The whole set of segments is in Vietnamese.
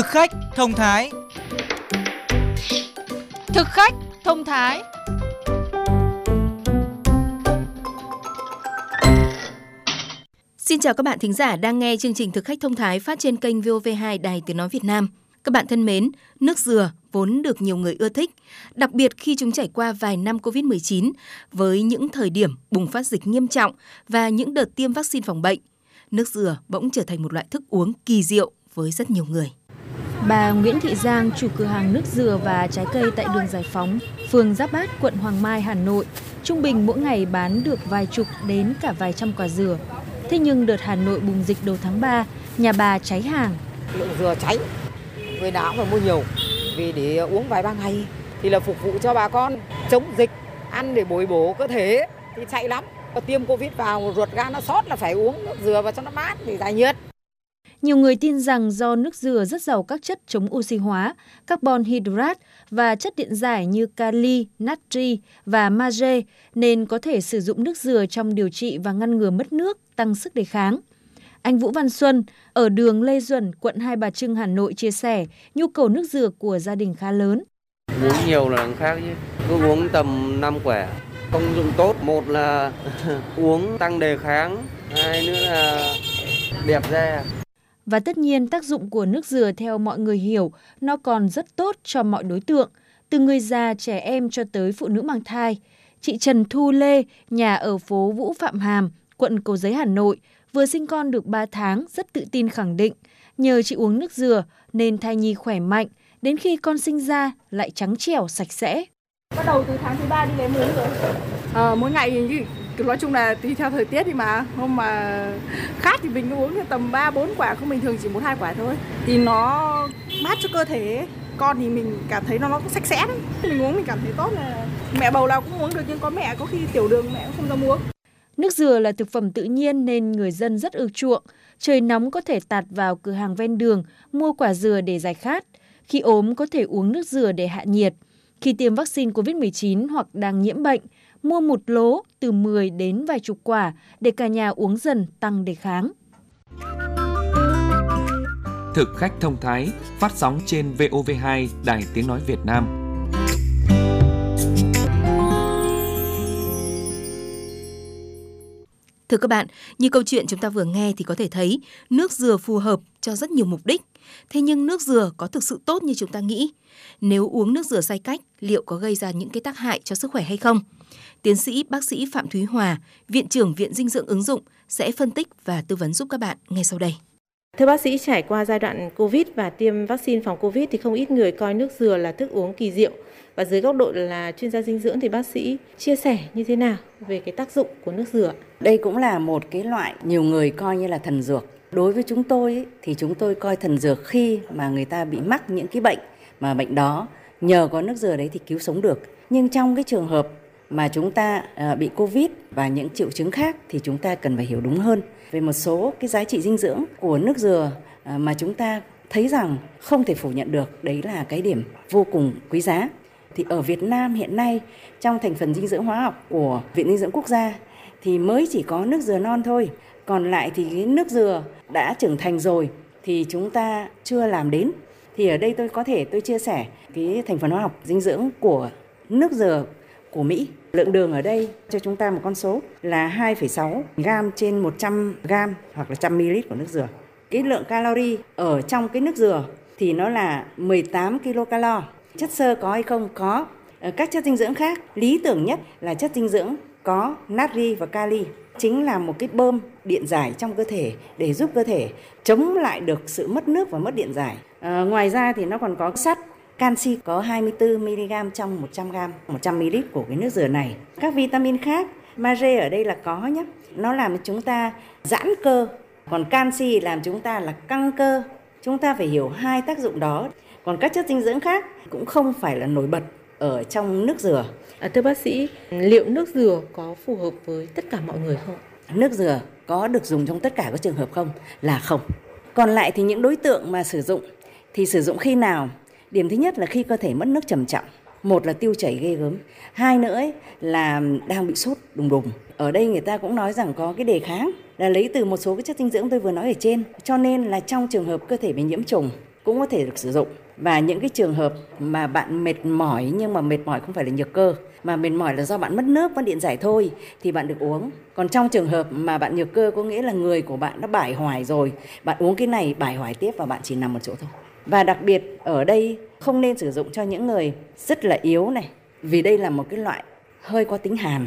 Thực khách thông thái Thực khách thông thái Xin chào các bạn thính giả đang nghe chương trình Thực khách thông thái phát trên kênh VOV2 Đài Tiếng Nói Việt Nam. Các bạn thân mến, nước dừa vốn được nhiều người ưa thích, đặc biệt khi chúng trải qua vài năm Covid-19 với những thời điểm bùng phát dịch nghiêm trọng và những đợt tiêm vaccine phòng bệnh. Nước dừa bỗng trở thành một loại thức uống kỳ diệu với rất nhiều người. Bà Nguyễn Thị Giang, chủ cửa hàng nước dừa và trái cây tại đường Giải Phóng, phường Giáp Bát, quận Hoàng Mai, Hà Nội, trung bình mỗi ngày bán được vài chục đến cả vài trăm quả dừa. Thế nhưng đợt Hà Nội bùng dịch đầu tháng 3, nhà bà cháy hàng. Lượng dừa cháy, người nào cũng phải mua nhiều vì để uống vài ba ngày thì là phục vụ cho bà con chống dịch, ăn để bồi bổ cơ thể thì chạy lắm. Tiêm Covid vào ruột gan nó sót là phải uống nước dừa và cho nó mát để giải nhiệt. Nhiều người tin rằng do nước dừa rất giàu các chất chống oxy hóa, carbon hydrate và chất điện giải như kali, natri và magie nên có thể sử dụng nước dừa trong điều trị và ngăn ngừa mất nước, tăng sức đề kháng. Anh Vũ Văn Xuân ở đường Lê Duẩn, quận Hai Bà Trưng, Hà Nội chia sẻ nhu cầu nước dừa của gia đình khá lớn. Uống nhiều là khác chứ, cứ uống tầm 5 quả. Công dụng tốt, một là uống tăng đề kháng, hai nữa là đẹp da. Và tất nhiên tác dụng của nước dừa theo mọi người hiểu, nó còn rất tốt cho mọi đối tượng, từ người già, trẻ em cho tới phụ nữ mang thai. Chị Trần Thu Lê, nhà ở phố Vũ Phạm Hàm, quận Cầu Giấy, Hà Nội, vừa sinh con được 3 tháng rất tự tin khẳng định, nhờ chị uống nước dừa nên thai nhi khỏe mạnh, đến khi con sinh ra lại trắng trẻo sạch sẽ. Bắt đầu từ tháng thứ ba đi lấy muối rồi. À, mỗi ngày nói chung là tùy theo thời tiết thì mà hôm mà khát thì mình uống tầm 3 4 quả không bình thường chỉ một hai quả thôi. Thì nó mát cho cơ thể. Con thì mình cảm thấy nó nó sạch sẽ đấy. Mình uống mình cảm thấy tốt là mẹ bầu nào cũng uống được nhưng có mẹ có khi tiểu đường mẹ cũng không dám uống. Nước dừa là thực phẩm tự nhiên nên người dân rất ưa chuộng. Trời nóng có thể tạt vào cửa hàng ven đường, mua quả dừa để giải khát. Khi ốm có thể uống nước dừa để hạ nhiệt. Khi tiêm vaccine COVID-19 hoặc đang nhiễm bệnh, mua một lố từ 10 đến vài chục quả để cả nhà uống dần tăng đề kháng. Thực khách thông thái phát sóng trên VOV2 Đài Tiếng Nói Việt Nam. Thưa các bạn, như câu chuyện chúng ta vừa nghe thì có thể thấy nước dừa phù hợp cho rất nhiều mục đích. Thế nhưng nước dừa có thực sự tốt như chúng ta nghĩ? Nếu uống nước dừa sai cách, liệu có gây ra những cái tác hại cho sức khỏe hay không? Tiến sĩ bác sĩ Phạm Thúy Hòa, Viện trưởng Viện Dinh dưỡng ứng dụng sẽ phân tích và tư vấn giúp các bạn ngay sau đây. Thưa bác sĩ, trải qua giai đoạn Covid và tiêm vaccine phòng Covid thì không ít người coi nước dừa là thức uống kỳ diệu. Và dưới góc độ là chuyên gia dinh dưỡng thì bác sĩ chia sẻ như thế nào về cái tác dụng của nước dừa? Đây cũng là một cái loại nhiều người coi như là thần dược. Đối với chúng tôi thì chúng tôi coi thần dược khi mà người ta bị mắc những cái bệnh mà bệnh đó, nhờ có nước dừa đấy thì cứu sống được. Nhưng trong cái trường hợp mà chúng ta à, bị Covid và những triệu chứng khác thì chúng ta cần phải hiểu đúng hơn về một số cái giá trị dinh dưỡng của nước dừa à, mà chúng ta thấy rằng không thể phủ nhận được đấy là cái điểm vô cùng quý giá. Thì ở Việt Nam hiện nay, trong thành phần dinh dưỡng hóa học của Viện Dinh dưỡng Quốc gia thì mới chỉ có nước dừa non thôi. Còn lại thì cái nước dừa đã trưởng thành rồi thì chúng ta chưa làm đến. Thì ở đây tôi có thể tôi chia sẻ cái thành phần hóa học dinh dưỡng của nước dừa của Mỹ. Lượng đường ở đây cho chúng ta một con số là 2,6 gram trên 100 gram hoặc là 100 ml của nước dừa. Cái lượng calori ở trong cái nước dừa thì nó là 18 kilocalo. Chất xơ có hay không? Có. Ờ, các chất dinh dưỡng khác, lý tưởng nhất là chất dinh dưỡng có natri và kali chính là một cái bơm điện giải trong cơ thể để giúp cơ thể chống lại được sự mất nước và mất điện giải. À, ngoài ra thì nó còn có sắt, canxi có 24 mg trong 100 g, 100 ml của cái nước dừa này. Các vitamin khác, magie ở đây là có nhé. Nó làm cho chúng ta giãn cơ, còn canxi làm chúng ta là căng cơ. Chúng ta phải hiểu hai tác dụng đó. Còn các chất dinh dưỡng khác cũng không phải là nổi bật ở trong nước dừa. À, thưa bác sĩ, liệu nước dừa có phù hợp với tất cả mọi người không? Nước dừa có được dùng trong tất cả các trường hợp không? Là không. Còn lại thì những đối tượng mà sử dụng thì sử dụng khi nào? Điểm thứ nhất là khi cơ thể mất nước trầm trọng. Một là tiêu chảy ghê gớm. Hai nữa ấy là đang bị sốt đùng đùng. Ở đây người ta cũng nói rằng có cái đề kháng là lấy từ một số cái chất dinh dưỡng tôi vừa nói ở trên. Cho nên là trong trường hợp cơ thể bị nhiễm trùng cũng có thể được sử dụng và những cái trường hợp mà bạn mệt mỏi nhưng mà mệt mỏi không phải là nhược cơ, mà mệt mỏi là do bạn mất nước, mất điện giải thôi, thì bạn được uống. Còn trong trường hợp mà bạn nhược cơ có nghĩa là người của bạn đã bải hoài rồi, bạn uống cái này bải hoài tiếp và bạn chỉ nằm một chỗ thôi. Và đặc biệt ở đây không nên sử dụng cho những người rất là yếu này, vì đây là một cái loại hơi có tính hàn,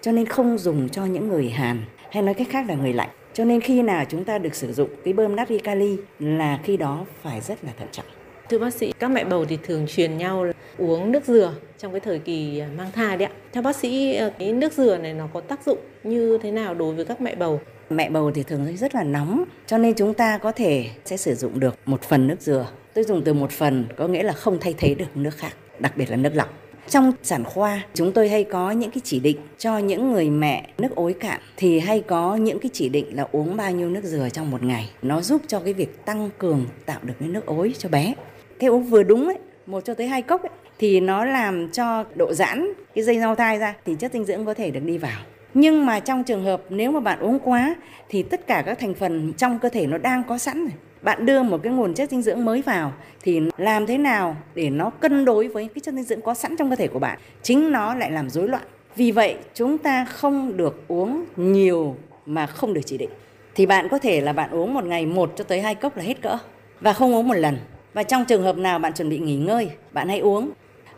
cho nên không dùng cho những người hàn, hay nói cách khác là người lạnh. Cho nên khi nào chúng ta được sử dụng cái bơm natri kali là khi đó phải rất là thận trọng. Thưa bác sĩ, các mẹ bầu thì thường truyền nhau uống nước dừa trong cái thời kỳ mang thai đấy ạ. Theo bác sĩ, ờ, cái nước dừa này nó có tác dụng như thế nào đối với các mẹ bầu? Mẹ bầu thì thường rất là nóng, cho nên chúng ta có thể sẽ sử dụng được một phần nước dừa. Tôi dùng từ một phần có nghĩa là không thay thế được nước khác, đặc biệt là nước lọc. Trong sản khoa, chúng tôi hay có những cái chỉ định cho những người mẹ nước ối cạn thì hay có những cái chỉ định là uống bao nhiêu nước dừa trong một ngày. Nó giúp cho cái việc tăng cường tạo được cái nước ối cho bé. Cái uống vừa đúng ấy, một cho tới hai cốc ấy, thì nó làm cho độ giãn cái dây rau thai ra thì chất dinh dưỡng có thể được đi vào. Nhưng mà trong trường hợp nếu mà bạn uống quá thì tất cả các thành phần trong cơ thể nó đang có sẵn rồi. Bạn đưa một cái nguồn chất dinh dưỡng mới vào thì làm thế nào để nó cân đối với cái chất dinh dưỡng có sẵn trong cơ thể của bạn. Chính nó lại làm rối loạn. Vì vậy chúng ta không được uống nhiều mà không được chỉ định. Thì bạn có thể là bạn uống một ngày một cho tới hai cốc là hết cỡ và không uống một lần. Và trong trường hợp nào bạn chuẩn bị nghỉ ngơi, bạn hãy uống.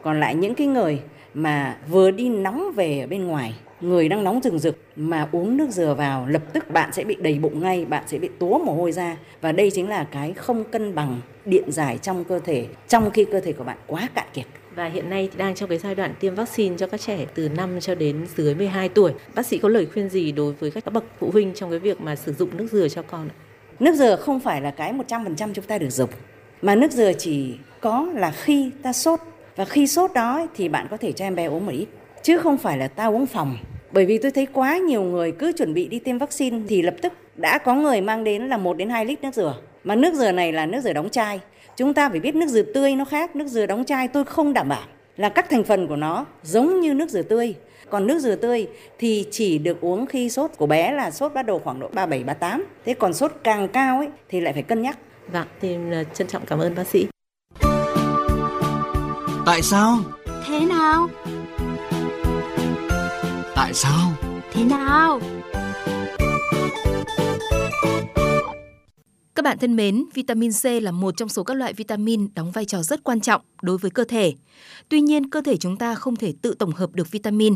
Còn lại những cái người mà vừa đi nóng về ở bên ngoài người đang nóng rừng rực mà uống nước dừa vào lập tức bạn sẽ bị đầy bụng ngay bạn sẽ bị túa mồ hôi ra và đây chính là cái không cân bằng điện giải trong cơ thể trong khi cơ thể của bạn quá cạn kiệt và hiện nay đang trong cái giai đoạn tiêm vaccine cho các trẻ từ 5 cho đến dưới 12 tuổi. Bác sĩ có lời khuyên gì đối với các bậc phụ huynh trong cái việc mà sử dụng nước dừa cho con ạ? Nước dừa không phải là cái 100% chúng ta được dùng, mà nước dừa chỉ có là khi ta sốt. Và khi sốt đó thì bạn có thể cho em bé uống một ít. Chứ không phải là ta uống phòng. Bởi vì tôi thấy quá nhiều người cứ chuẩn bị đi tiêm vaccine thì lập tức đã có người mang đến là 1 đến 2 lít nước dừa. Mà nước dừa này là nước dừa đóng chai. Chúng ta phải biết nước dừa tươi nó khác. Nước dừa đóng chai tôi không đảm bảo là các thành phần của nó giống như nước dừa tươi. Còn nước dừa tươi thì chỉ được uống khi sốt của bé là sốt bắt đầu khoảng độ 37 38 thế còn sốt càng cao ấy, thì lại phải cân nhắc. Vâng, thì trân trọng cảm ơn bác sĩ. Tại sao? Thế nào? Tại sao? Thế nào? Các bạn thân mến, vitamin C là một trong số các loại vitamin đóng vai trò rất quan trọng đối với cơ thể. Tuy nhiên, cơ thể chúng ta không thể tự tổng hợp được vitamin.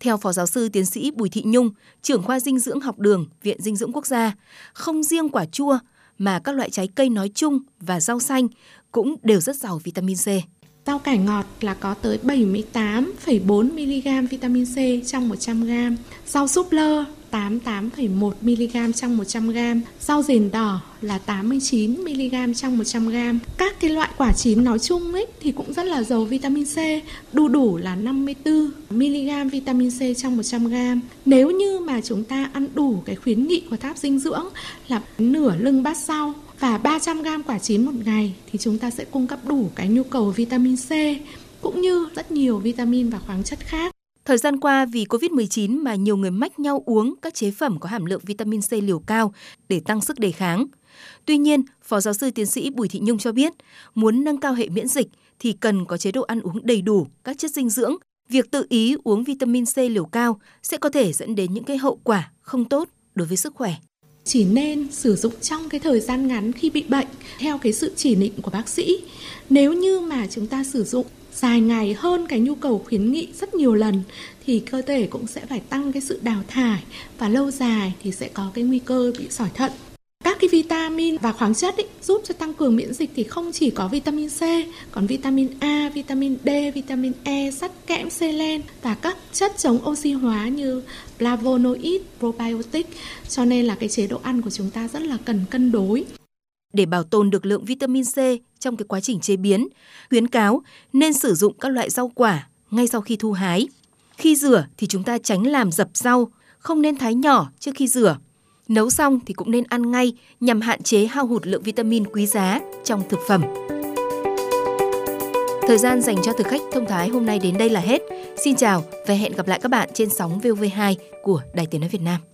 Theo Phó Giáo sư Tiến sĩ Bùi Thị Nhung, trưởng khoa dinh dưỡng học đường, Viện Dinh dưỡng Quốc gia, không riêng quả chua mà các loại trái cây nói chung và rau xanh cũng đều rất giàu vitamin C. Rau cải ngọt là có tới 78,4 mg vitamin C trong 100 g. Rau súp lơ 88,1 mg trong 100 g. Rau rền đỏ là 89 mg trong 100 g. Các cái loại quả chín nói chung ấy thì cũng rất là giàu vitamin C, đu đủ là 54 mg vitamin C trong 100 g. Nếu như mà chúng ta ăn đủ cái khuyến nghị của tháp dinh dưỡng là nửa lưng bát rau và 300 g quả chín một ngày thì chúng ta sẽ cung cấp đủ cái nhu cầu vitamin C cũng như rất nhiều vitamin và khoáng chất khác. Thời gian qua vì Covid-19 mà nhiều người mách nhau uống các chế phẩm có hàm lượng vitamin C liều cao để tăng sức đề kháng. Tuy nhiên, Phó giáo sư tiến sĩ Bùi Thị Nhung cho biết, muốn nâng cao hệ miễn dịch thì cần có chế độ ăn uống đầy đủ các chất dinh dưỡng. Việc tự ý uống vitamin C liều cao sẽ có thể dẫn đến những cái hậu quả không tốt đối với sức khỏe chỉ nên sử dụng trong cái thời gian ngắn khi bị bệnh theo cái sự chỉ định của bác sĩ. Nếu như mà chúng ta sử dụng dài ngày hơn cái nhu cầu khuyến nghị rất nhiều lần thì cơ thể cũng sẽ phải tăng cái sự đào thải và lâu dài thì sẽ có cái nguy cơ bị sỏi thận. Các cái vitamin và khoáng chất ý, giúp cho tăng cường miễn dịch thì không chỉ có vitamin C, còn vitamin A, vitamin D, vitamin E, sắt, kẽm, selen và các chất chống oxy hóa như flavonoid, probiotic. Cho nên là cái chế độ ăn của chúng ta rất là cần cân đối. Để bảo tồn được lượng vitamin C trong cái quá trình chế biến, khuyến cáo nên sử dụng các loại rau quả ngay sau khi thu hái. Khi rửa thì chúng ta tránh làm dập rau, không nên thái nhỏ trước khi rửa. Nấu xong thì cũng nên ăn ngay nhằm hạn chế hao hụt lượng vitamin quý giá trong thực phẩm. Thời gian dành cho thực khách thông thái hôm nay đến đây là hết. Xin chào và hẹn gặp lại các bạn trên sóng VV2 của Đài Tiếng Nói Việt Nam.